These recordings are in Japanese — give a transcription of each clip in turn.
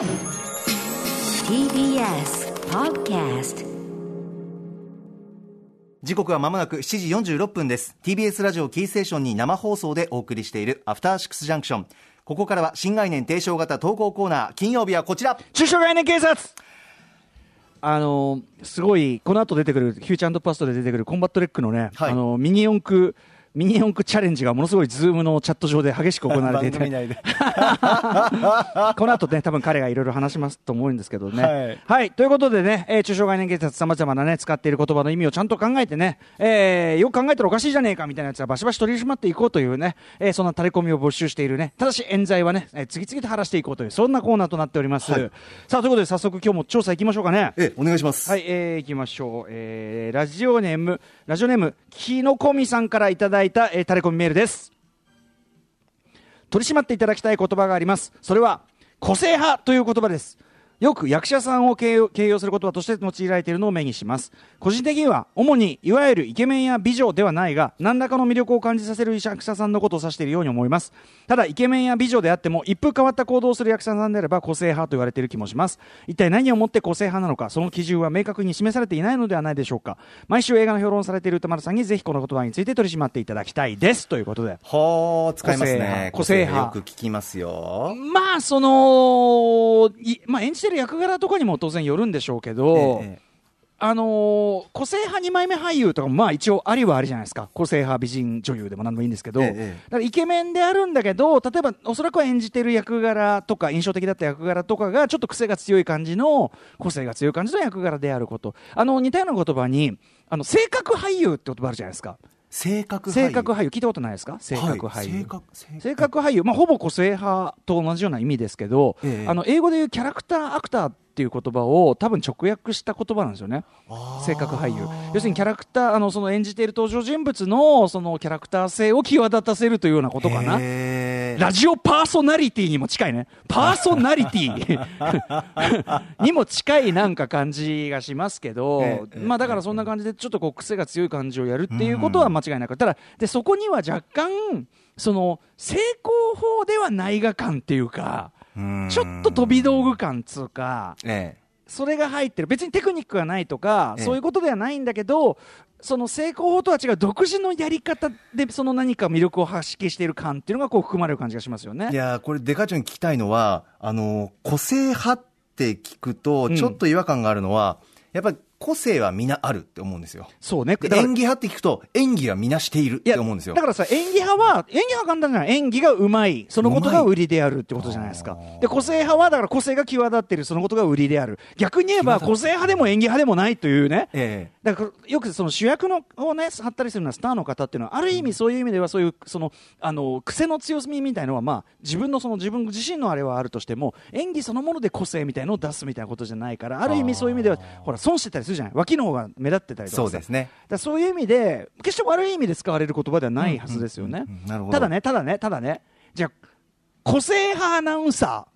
TBS Podcast 時刻はまもなく7時46分です。TBS ラジオキーステーションに生放送でお送りしているアフターシックスジャンクションここからは新概念提唱型投稿コーナー金曜日はこちら。中小概念警察。あのーすごい、この後出てくる、フューチャーパストで出てくるコンバットレックのね、はい。あのーミニ四駆、ミニ四駆チャレンジがものすごいズームのチャット上で激しく行われていて、番組内でこの後ね、多分彼がいろいろ話しますと思うんですけどね。ははいい。ということでね、えー中小概念警察様々なね、使っている言葉の意味をちゃんと考えてね、えーよく考えたらおかしいじゃねえかみたいなやつはバシバシ取り締まっていこうというね、えーそんなタレコミを募集しているね、ただし冤罪はね、えー次々と晴らしていこうという、そんなコーナーとなっております。はいさあ、ということで早速今日も調査行きましょうかね。えお願いしますはい、えー、いきましょう。えー、ラジオネーム、ラジオネーム、きのこみさんからいただいた、えー、タレコミメールです。取り締まっていただきたい言葉があります。それは、個性派という言葉です。よく役者さんを形容形容する言葉として用いられているのを目にします。個人的には、主にいわゆるイケメンや美女ではないが、何らかの魅力を感じさせる役者さんのことを指しているように思います。ただ、イケメンや美女であっても、一風変わった行動をする役者さんであれば個性派と言われている気もします。一体何をもって個性派なのか、その基準は明確に示されていないのではないでしょうか。毎週映画の評論をされている歌丸さんにぜひこの言葉について取り締まっていただきたいです。ということで。はあ使いますね個性派個よく聞きますよまあ、その、演じてる役柄とかにも当然よるんでしょうけど、ええあのー個性派2枚目俳優とかもまあ一応ありはありじゃないですか。個性派美人女優でも何でもいいんですけど、えだからイケメンであるんだけど例えばおそらくは演じてる役柄とか印象的だった役柄とかがちょっと癖が強い感じの個性が強い感じの役柄であること。あの似たような言葉にあの性格俳優って言葉あるじゃないですか性格性格俳優。聞いたことないですか？性格俳優、はい性格。性性格俳優、まあ、ほぼ個性派と同じような意味ですけど、ええ。あの英語で言うキャラクターアクターっていう言葉を多分直訳した言葉なんですよね。性格俳優。要するにキャラクターあのその演じている登場人物のそのキャラクター性を際立たせるというようなことかな。へーラジオパーソナリティにも近いね。パーソナリティ。にも近いなんか感じがしますけど、ええまあだからそんな感じでちょっとこう癖が強い感じをやるっていうことは間違いなく、ただ、で、そこには若干、その、成功法ではないが感っていうか、うん。ちょっと飛び道具感つうか、ええそれが入ってる。別にテクニックがないとか、ええ。そういうことではないんだけどその成功法とは違う独自のやり方でその何か魅力を発揮している感っていうのがこう含まれる感じがしますよね。いやーこれデカ長に聞きたいのはあの個性派って聞くとうん。ちょっと違和感があるのは、やっぱり個性は皆あるって思うんですよ。そうね。演技派って聞くと演技は皆しているって思うんですよ。だからさ演技派は演技派は簡単じゃない。演技がうまい。そのことが売りであるってことじゃないですか。で個性派はだから個性が際立っている。そのことが売りである。逆に言えば個性派でも演技派でもないというね。えだからよくその主役のをね張ったりするのはスターの方っていうのはある意味そういう意味ではそういうそのあの癖の強みみたいのはまあ自分のその自分自身のあれはあるとしても演技そのもので個性みたいのを出すみたいなことじゃないからある意味そういう意味ではほら損してたりするじゃない。脇の方が目立ってたりえとかさ。そうですね。だそういう意味で決して悪い意味で使われる言葉ではないはずですよね。ただねただねただね。じゃあ個性派アナウンサ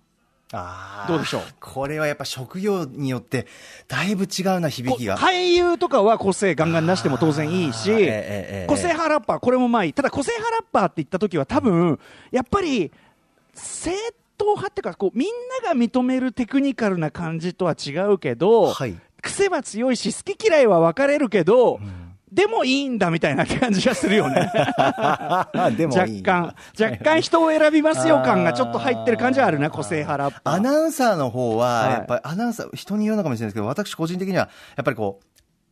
あーどうでしょう？これはやっぱ職業によってだいぶ違うな響きが。俳優とかは個性ガンガン出しても当然いいし、ええええ個性派ラッパー、これもまあいい、ただ個性派ラッパーって言った時は、多分やっぱり正統派っていうかこう、みんなが認めるテクニカルな感じとは違うけど、はい癖は強いし、好き嫌いは分かれるけど、でもいいんだみたいな感じがするよね。でも若いい干、若干人を選びますよ感がちょっと入ってる感じはあるな、個性派ラッ。アナウンサーの方は、はいやっぱりアナウンサー、人によるのかもしれないですけど、私個人的には、やっぱりこう、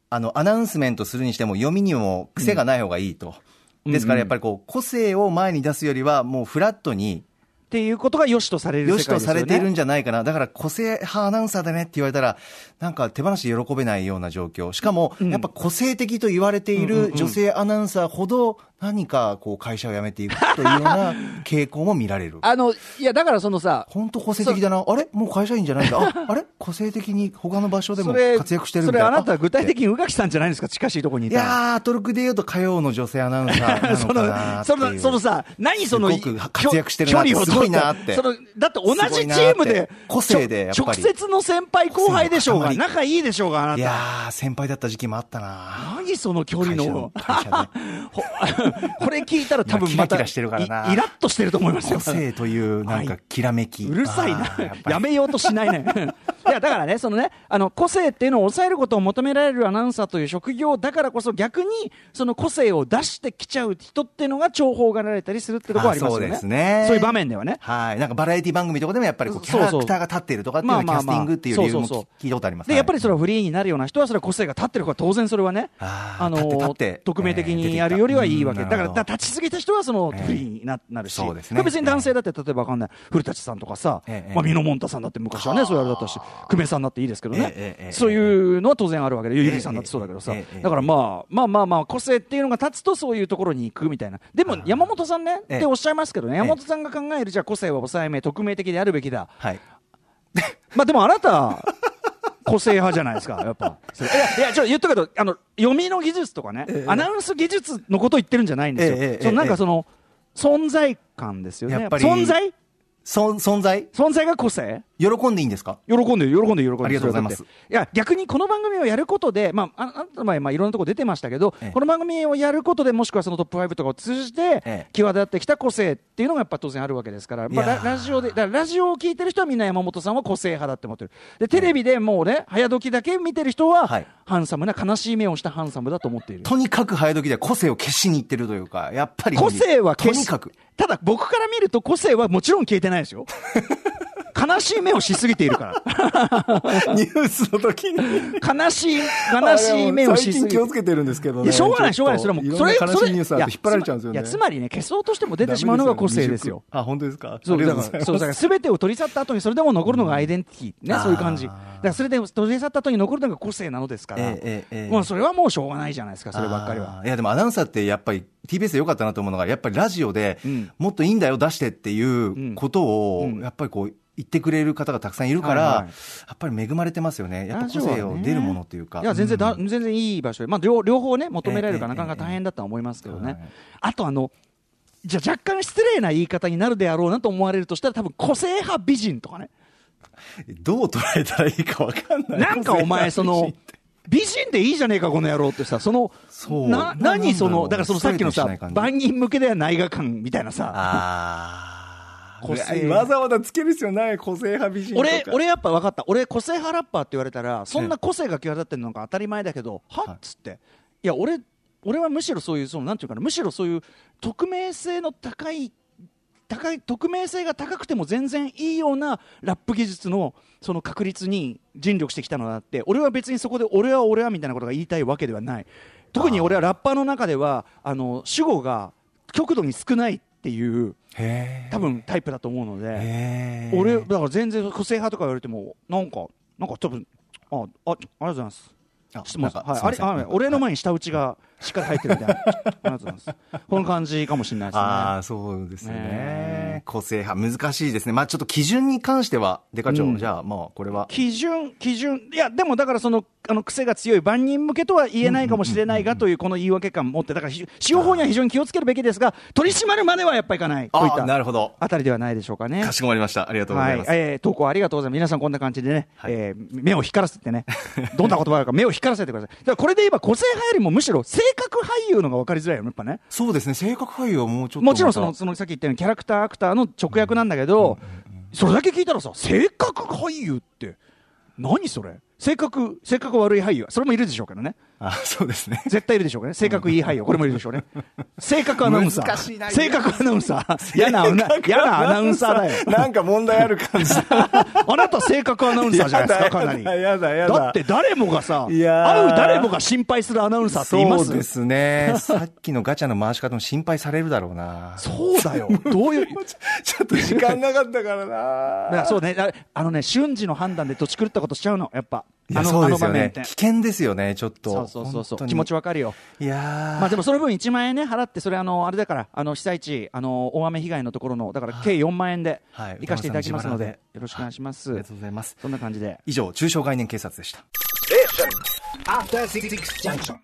あの、アナウンスメントするにしても読みにも癖がない方がいいと。ですからやっぱりこう、個性を前に出すよりは、もうフラットに、っていうことが良しとされる世良し界ですよね。とされているんじゃないかな。だから個性派アナウンサーだねって言われたら、なんか手放しで喜べないような状況。しかも、やっぱ個性的と言われている女性アナウンサーほど、何かこう会社を辞めていくというような傾向も見られる。あの、いや、だからそのさ、本当個性的だな。あれ？もう会社員じゃないんだ。ああれ？個性的に他の場所でも活躍してるみたいな。それあなたは具体的に。に宇垣さんじゃないんですか？近しいところにいいたら。やー、トルクで言うと火曜の女性アナウンサー その、その、そのさ、何その、活躍してるなすごいなってその、だって同じチームでて、個性で直接の先輩後輩でしょうが、仲いいでしょうが、あないた。やー、先輩だった時期もあったな何その距離の。これ聞いたら多分またキラキラしてるからな。いイラッとしてると思いますよ。個性というなんかきらめき。うるさいな。やめようとしないね。いやだからねそのねあの個性っていうのを抑えることを求められるアナウンサーという職業だからこそ逆にその個性を出してきちゃう人っていうのが重宝がられたりするってところはありますよね。あそうですね。そういう場面ではね。はい。なんかバラエティ番組とかでもやっぱりこうキャラクターが立っているとかっていうのはキャスティングっていう理由も聞いたことあります。でやっぱりそれれはフリーになるような人はそれは個性が立ってるから当然それはねあの匿名的にやるよりはいいわけ、えーだからだ立ちすぎた人はそのえーフリーにななるし、そうですね。別に男性だって例えばわかんない。古舘さんとかさ、えーまあ、美濃もんたさんだって昔はねそういうあれだったし久米さんだっていいですけどね、そういうのは当然あるわけでゆりさんだってそうだけどさ、だからまあまあまあまあ個性っていうのが立つとそういうところに行くみたいな。でも山本さんねえーっておっしゃいますけどねえー山本さんが考えるじゃあ個性は抑えめ匿名的であるべきだ。はい。まあでもあなた、個性派じゃないですか、やっぱ。いや、いや、ちょっと言っとくけど、あの、読みの技術とかね、アナウンス技術のことを言ってるんじゃないんですよ。ええええそのなんええかその、存在感ですよね。存在そ存在？存在が個性？喜んでいいんですか？喜んでる、喜んでる、喜んでる。ありがとうございます。いや、逆にこの番組をやることで、まあ、ああなたの場合、まあ、いろんなところ出てましたけど、ええ。この番組をやることでもしくはそのトップ5とかを通じてええ、際立ってきた個性っていうのがやっぱ当然あるわけですから、まあ、ララジオで、ラジオを聞いてる人はみんな山本さんは個性派だって思ってる。で、テレビでもうね、早時だけ見てる人は、はいハンサムな悲しい目をしたハンサムだと思っている。とにかく早時では個性を消しにいってるというか、やっぱり。個性は消しとにかく。ただ僕から見ると個性はもちろん消えてないですよ。悲しい目をしすぎているから。ニュースの時に。悲しい、悲しい目をしすぎて。けてるんですけどいや、しょうがない、しょうがない、それはもう、それ、それ、引っ張られちゃうんですよね。いや、つまりね、消そうとしても出てしまうのが個性ですよ。あ、本当ですか？そう、だから、そう、だから、てを取り去った後に、それでも残るのがアイデンティティ、ね、そういう感じ。だから、それで取り去った後に残るのが個性なのですから。もう、それはもうしょうがないじゃないですか、そればっかりは。いやでもアナウンサーってやっぱり TBS で良かったなと思うのが、やっぱりラジオでうんもっといいんだよ、出してっていうことをうん、やっぱりこう、言ってくれる方がたくさんいるから、はいはいやっぱり恵まれてますよね。やっぱ個性を出るものっていうか。いや、全然だ、全然いい場所で、まあ、両両方ね、求められるかなかなか大変だとは思いますけどね。はいあと、あの、じゃあ若干失礼な言い方になるであろうなと思われるとしたら、多分個性派美人とかね。どう捉えたらいいか分かんない。なんかお前、その、美人でいいじゃねえか、この野郎ってさ、その、そうな、何その、だからそのさっきのさ万人向けではないが感みたいなさ。個性わざわざつける必要ない個性派美人。俺、俺やっぱ分かった。俺、個性派ラッパーって言われたら、そんな個性が際立ってるのが当たり前だけど、はっつって。いや、俺、俺はむしろそういう、その、なんていうかな、むしろそういう、匿名性の高い、高い、匿名性が高くても全然いいようなラップ技術の、その確率に尽力してきたのだって、俺は別にそこで、俺は俺はみたいなことが言いたいわけではない。特に俺はラッパーの中では、あの、主語が極度に少ないっていう、へ多分タイプだと思うので、俺だから全然個性派とか言われてもなんかなんか多分あああありがとうございます。あはい、あれあ俺の前に舌打ちがしっかり入ってるみたいなありがとうございますこの感じかもしれないですねああ、そうですねね。個性派、難しいですね。まあちょっと基準に関しては、デカ長、うんじゃあ、まあこれは。基準基準いやでもだからそのあの癖が強い万人向けとは言えないかもしれないがというこの言い訳感を持ってだからひ使用法には非常に気をつけるべきですが取り締まるまではやっぱりいかないといなたるほど。あたりではないでしょうかねかしこまりました。ありがとうござはいいます。えー投稿ありがとうございます。皆さんこんな感じでね、はいえー目を光らせてね、どんな言葉があるか目を光らせてください。だからこれで言えば個性派よりもむしろ性格俳優のが分かりづらいよね、やっぱね。そうですね、性格俳優はもうちょっと。もちろんその、そのさっき言ったようにキャラクターアクターの直訳なんだけど、それだけ聞いたらさ、性格俳優って、何それ？性格、性格悪い俳優。それもいるでしょうけどね。あ、そうですね。絶対いるでしょうけどね。性格いい俳優。これもいるでしょうね。性格アナウンサー。性格アナウンサー。嫌な嫌なアナウンサーだよ。なんか問題ある感じだ。あなた性格アナウンサーじゃないですか、かなり。やだやだやだだって誰もがさ、いやー会う誰もが心配するアナウンサーっていますそうですね。さっきのガチャの回し方も心配されるだろうな。そうだよ。どういう？ちょっと時間なかったからだからな。そうね、ああのね、瞬時の判断で土地狂ったことしちゃうの、やっぱ。いや、あの、そうあですよね。の場面って危。険ですよね、ちょっと。そうそうそう気持ちわかるよ。いやーまあでもその分1万円ね、払って、それあの、あれだから、あの、被災地、あの、大雨被害のところの、だから計4万円ではい行かせていただきますので、歌丸さんよろしくお願いしますありが。とうございます。そんな感じで。以上、中小概念警察でした。After Six Junction.